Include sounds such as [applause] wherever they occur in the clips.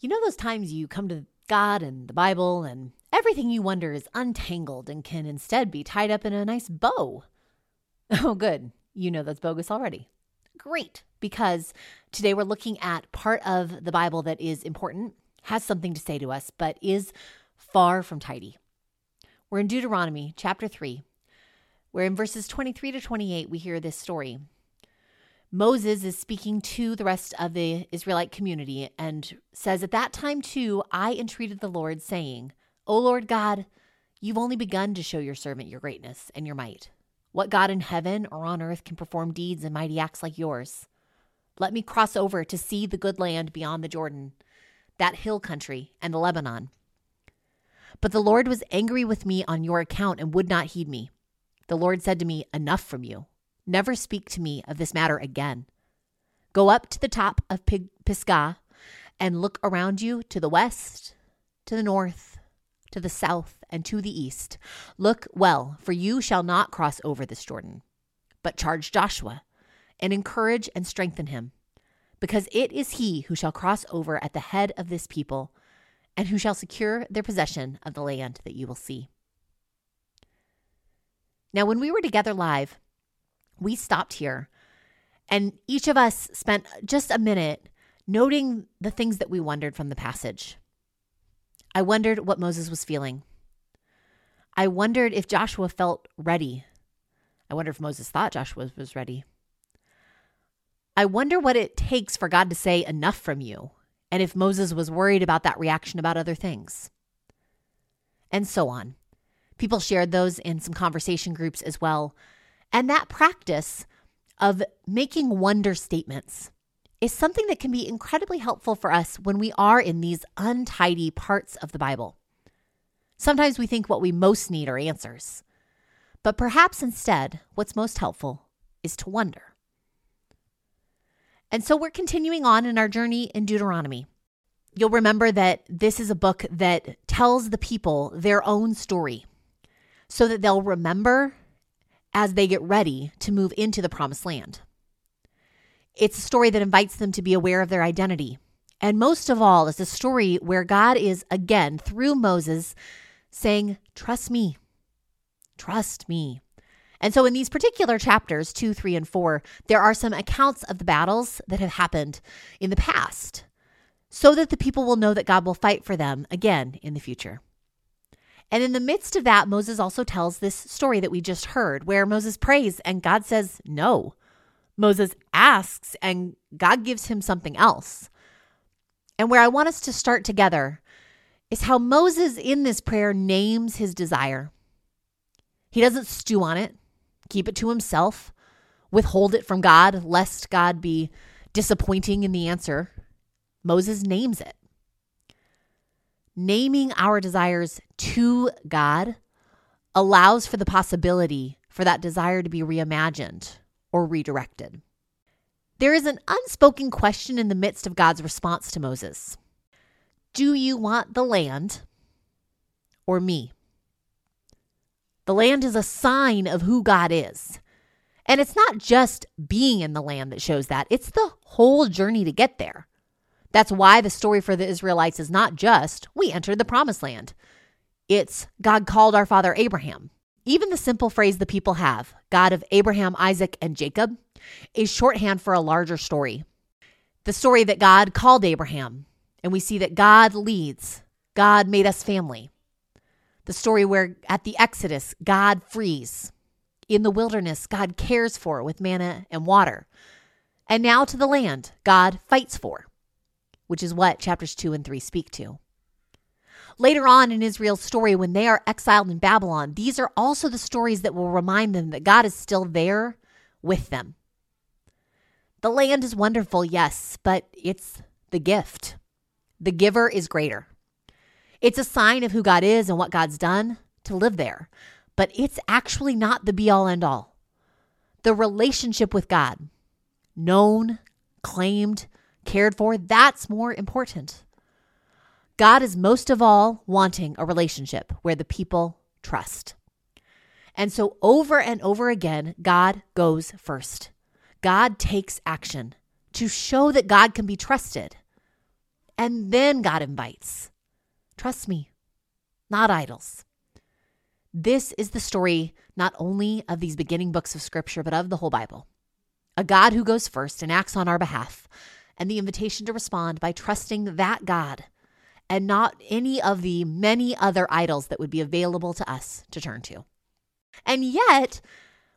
You know those times you come to God and the Bible and everything you wonder is untangled and can instead be tied up in a nice bow? [laughs] Oh, good. You know that's bogus already. Great, because today we're looking at part of the Bible that is important, has something to say to us, but is far from tidy. We're in Deuteronomy chapter 3, where in verses 23 to 28 we hear this story. Moses is speaking to the rest of the Israelite community and says, At that time, too, I entreated the Lord, saying, O Lord God, you've only begun to show your servant your greatness and your might. What God in heaven or on earth can perform deeds and mighty acts like yours? Let me cross over to see the good land beyond the Jordan, that hill country, and the Lebanon. But the Lord was angry with me on your account and would not heed me. The Lord said to me, Enough from you. Never speak to me of this matter again. Go up to the top of Pisgah and look around you to the west, to the north, to the south, and to the east. Look well, for you shall not cross over this Jordan. But charge Joshua and encourage and strengthen him, because it is he who shall cross over at the head of this people and who shall secure their possession of the land that you will see. Now, when we were together live, we stopped here and each of us spent just a minute noting the things that we wondered from the passage. I wondered what Moses was feeling. I wondered if Joshua felt ready. I wonder if Moses thought Joshua was ready. I wonder what it takes for God to say enough from you, and if Moses was worried about that reaction about other things. And so on. People shared those in some conversation groups as well. And that practice of making wonder statements is something that can be incredibly helpful for us when we are in these untidy parts of the Bible. Sometimes we think what we most need are answers, but perhaps instead, what's most helpful is to wonder. And so we're continuing on in our journey in Deuteronomy. You'll remember that this is a book that tells the people their own story so that they'll remember as they get ready to move into the promised land. It's a story that invites them to be aware of their identity. And most of all, it's a story where God is again, through Moses, saying, Trust me, trust me. And so, in these particular chapters, two, three, and four, there are some accounts of the battles that have happened in the past so that the people will know that God will fight for them again in the future. And in the midst of that, Moses also tells this story that we just heard, where Moses prays and God says no. Moses asks and God gives him something else. And where I want us to start together is how Moses in this prayer names his desire. He doesn't stew on it, keep it to himself, withhold it from God, lest God be disappointing in the answer. Moses names it naming our desires to God allows for the possibility for that desire to be reimagined or redirected. There is an unspoken question in the midst of God's response to Moses Do you want the land or me? The land is a sign of who God is. And it's not just being in the land that shows that, it's the whole journey to get there. That's why the story for the Israelites is not just, we entered the promised land. It's, God called our father Abraham. Even the simple phrase the people have, God of Abraham, Isaac, and Jacob, is shorthand for a larger story. The story that God called Abraham, and we see that God leads, God made us family. The story where at the Exodus, God frees. In the wilderness, God cares for with manna and water. And now to the land, God fights for which is what chapters 2 and 3 speak to. Later on in Israel's story, when they are exiled in Babylon, these are also the stories that will remind them that God is still there with them. The land is wonderful, yes, but it's the gift. The giver is greater. It's a sign of who God is and what God's done to live there, but it's actually not the be all end all. The relationship with God, known, claimed, cared for, that's more important. God is most of all wanting a relationship where the people trust. And so, over and over again, God goes first. God takes action to show that God can be trusted. And then God invites. Trust me, not idols. This is the story not only of these beginning books of Scripture, but of the whole Bible. A God who goes first and acts on our behalf, and the invitation to respond by trusting that God and not any of the many other idols that would be available to us to turn to. And yet,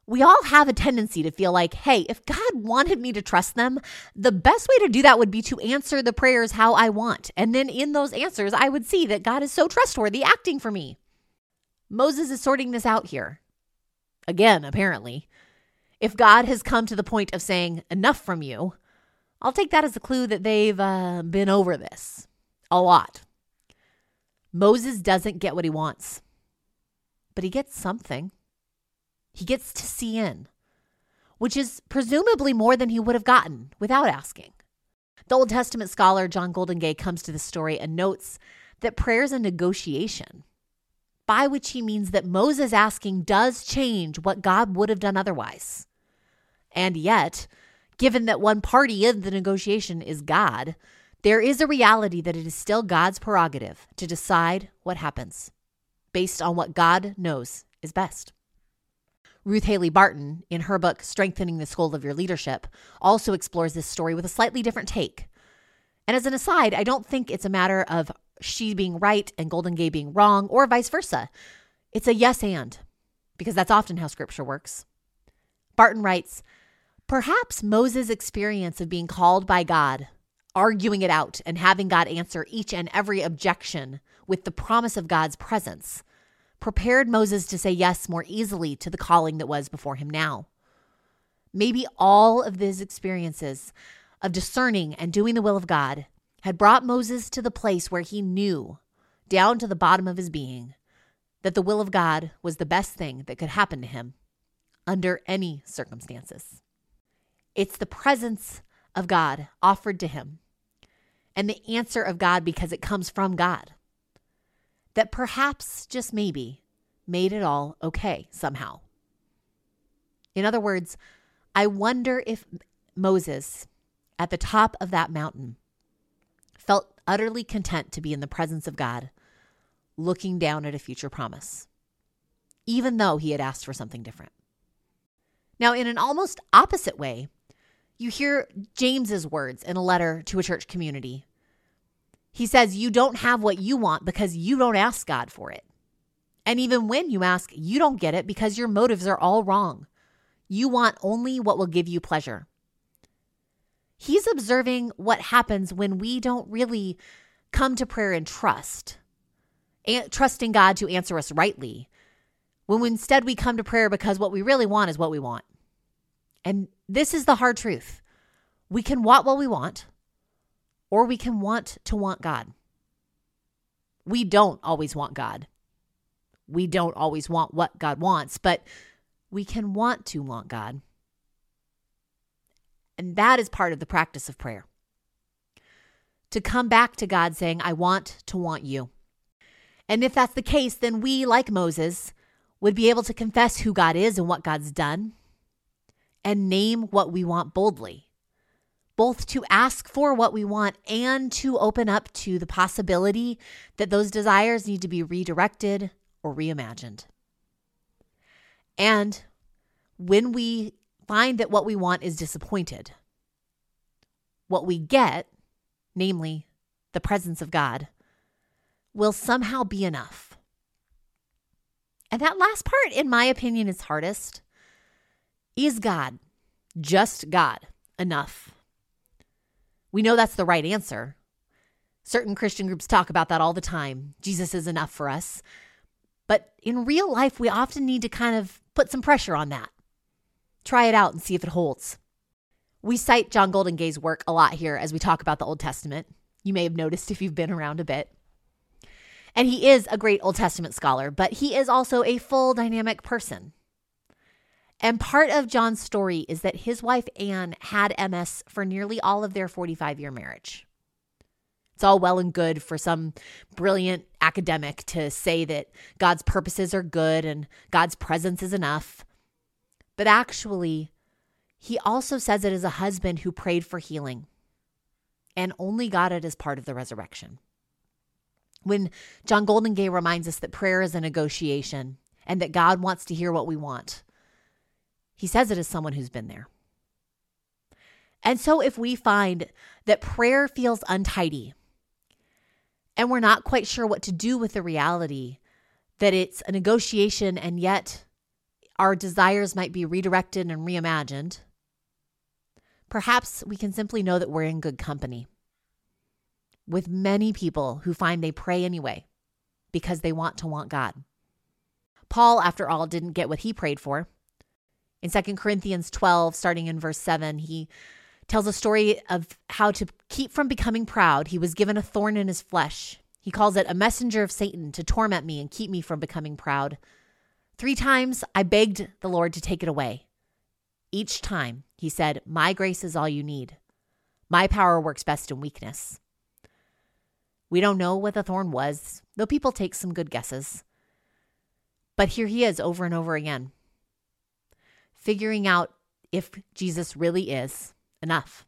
we all have a tendency to feel like, hey, if God wanted me to trust them, the best way to do that would be to answer the prayers how I want. And then in those answers, I would see that God is so trustworthy acting for me. Moses is sorting this out here. Again, apparently. If God has come to the point of saying, enough from you, I'll take that as a clue that they've uh, been over this a lot. Moses doesn't get what he wants, but he gets something. He gets to see in, which is presumably more than he would have gotten without asking. The Old Testament scholar John Goldingay comes to the story and notes that prayer is a negotiation, by which he means that Moses asking does change what God would have done otherwise. And yet, given that one party in the negotiation is God, there is a reality that it is still God's prerogative to decide what happens based on what God knows is best. Ruth Haley Barton, in her book Strengthening the Soul of Your Leadership, also explores this story with a slightly different take. And as an aside, I don't think it's a matter of she being right and Goldingay being wrong or vice versa. It's a yes and, because that's often how scripture works. Barton writes Perhaps Moses' experience of being called by God, arguing it out, and having God answer each and every objection with the promise of God's presence prepared Moses to say yes more easily to the calling that was before him now. Maybe all of these experiences of discerning and doing the will of God had brought Moses to the place where he knew, down to the bottom of his being, that the will of God was the best thing that could happen to him under any circumstances. It's the presence of God offered to him and the answer of God because it comes from God that perhaps, just maybe, made it all okay somehow. In other words, I wonder if Moses, at the top of that mountain, felt utterly content to be in the presence of God, looking down at a future promise, even though he had asked for something different. Now, in an almost opposite way, you hear James's words in a letter to a church community he says you don't have what you want because you don't ask God for it. And even when you ask, you don't get it because your motives are all wrong. You want only what will give you pleasure. He's observing what happens when we don't really come to prayer and trust, trusting God to answer us rightly. When instead we come to prayer because what we really want is what we want. And this is the hard truth. We can want what we want, or we can want to want God. We don't always want God. We don't always want what God wants, but we can want to want God. And that is part of the practice of prayer. To come back to God saying, I want to want you. And if that's the case, then we, like Moses, would be able to confess who God is and what God's done and name what we want boldly both to ask for what we want and to open up to the possibility that those desires need to be redirected or reimagined. And when we find that what we want is disappointed, what we get, namely the presence of God, will somehow be enough. And that last part, in my opinion, is hardest. Is God, just God, enough? We know that's the right answer. Certain Christian groups talk about that all the time. Jesus is enough for us. But in real life, we often need to kind of put some pressure on that. Try it out and see if it holds. We cite John Goldingay's work a lot here as we talk about the Old Testament. You may have noticed if you've been around a bit. And he is a great Old Testament scholar, but he is also a full dynamic person. And part of John's story is that his wife Anne had MS for nearly all of their 45 year marriage. It's all well and good for some brilliant academic to say that God's purposes are good and God's presence is enough. But actually, he also says it as a husband who prayed for healing. and only got it as part of the resurrection. When John Goldingay reminds us that prayer is a negotiation and that God wants to hear what we want, he says it as someone who's been there. And so, if we find that prayer feels untidy and we're not quite sure what to do with the reality that it's a negotiation and yet our desires might be redirected and reimagined, perhaps we can simply know that we're in good company with many people who find they pray anyway because they want to want God. Paul, after all, didn't get what he prayed for. In 2 Corinthians 12, starting in verse 7, he tells a story of how to keep from becoming proud. He was given a thorn in his flesh. He calls it a messenger of Satan to torment me and keep me from becoming proud. Three times I begged the Lord to take it away. Each time he said, My grace is all you need. My power works best in weakness. We don't know what the thorn was, though people take some good guesses. But here he is over and over again, figuring out if Jesus really is enough.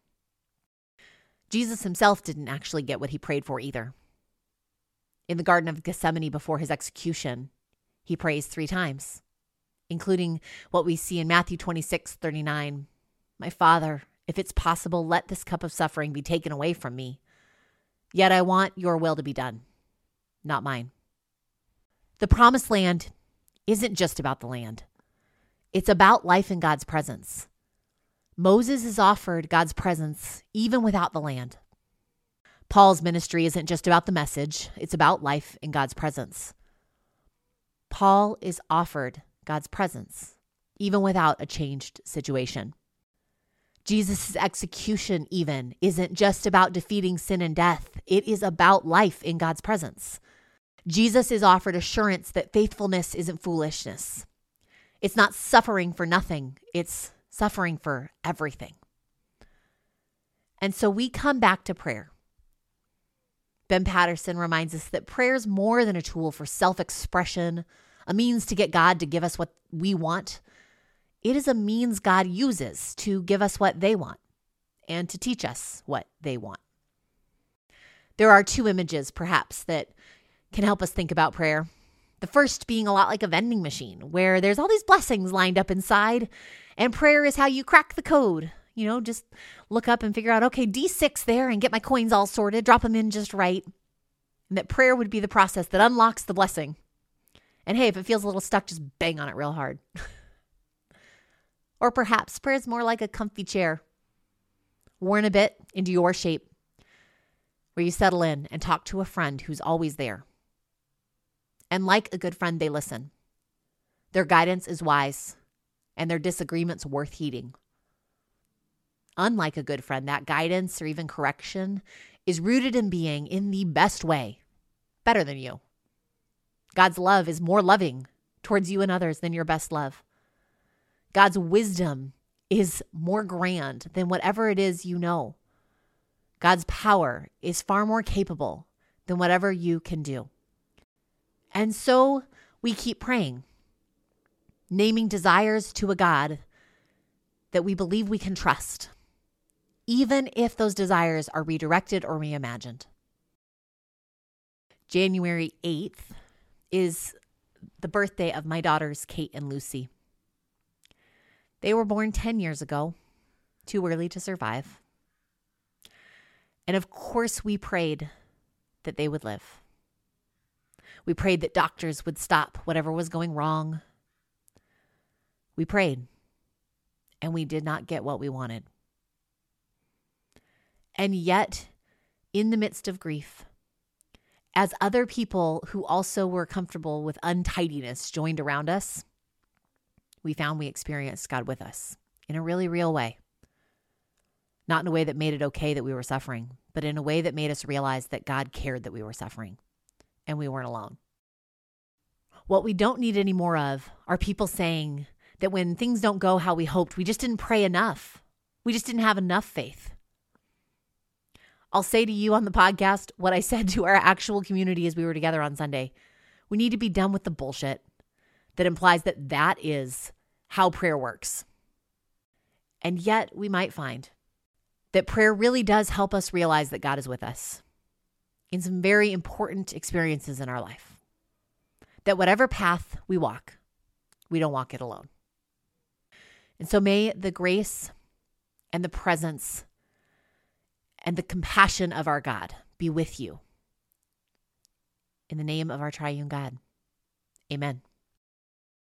Jesus himself didn't actually get what he prayed for either. In the Garden of Gethsemane before his execution, he prays three times, including what we see in Matthew 26 39. My Father, if it's possible, let this cup of suffering be taken away from me. Yet I want your will to be done, not mine. The promised land isn't just about the land, it's about life in God's presence. Moses is offered God's presence even without the land. Paul's ministry isn't just about the message, it's about life in God's presence. Paul is offered God's presence even without a changed situation. Jesus' execution, even, isn't just about defeating sin and death, it is about life in God's presence. Jesus is offered assurance that faithfulness isn't foolishness. It's not suffering for nothing, it's suffering for everything. And so we come back to prayer. Ben Patterson reminds us that prayer is more than a tool for self expression, a means to get God to give us what we want. It is a means God uses to give us what they want and to teach us what they want. There are two images, perhaps, that can help us think about prayer. The first being a lot like a vending machine, where there's all these blessings lined up inside, and prayer is how you crack the code. You know, just look up and figure out, okay, D6 there and get my coins all sorted, drop them in just right. And that prayer would be the process that unlocks the blessing. And hey, if it feels a little stuck, just bang on it real hard. [laughs] Or perhaps prayer is more like a comfy chair, worn a bit into your shape, where you settle in and talk to a friend who's always there. And like a good friend, they listen. Their guidance is wise, and their disagreements worth heeding. Unlike a good friend, that guidance or even correction is rooted in being in the best way, better than you. God's love is more loving towards you and others than your best love. God's wisdom is more grand than whatever it is you know. God's power is far more capable than whatever you can do. And so we keep praying, naming desires to a God that we believe we can trust, even if those desires are redirected or reimagined. January 8th is the birthday of my daughters, Kate and Lucy. They were born 10 years ago, too early to survive. And of course, we prayed that they would live. We prayed that doctors would stop whatever was going wrong. We prayed, and we did not get what we wanted. And yet, in the midst of grief, as other people who also were comfortable with untidiness joined around us, we found we experienced God with us in a really real way. Not in a way that made it okay that we were suffering, but in a way that made us realize that God cared that we were suffering and we weren't alone. What we don't need any more of are people saying that when things don't go how we hoped, we just didn't pray enough. We just didn't have enough faith. I'll say to you on the podcast what I said [laughs] to our actual community as we were together on Sunday. We need to be done with the bullshit that implies that that is how prayer works. And yet, we might find that prayer really does help us realize that God is with us in some very important experiences in our life. That whatever path we walk, we don't walk it alone. And so may the grace and the presence and the compassion of our God be with you. In the name of our triune God, amen.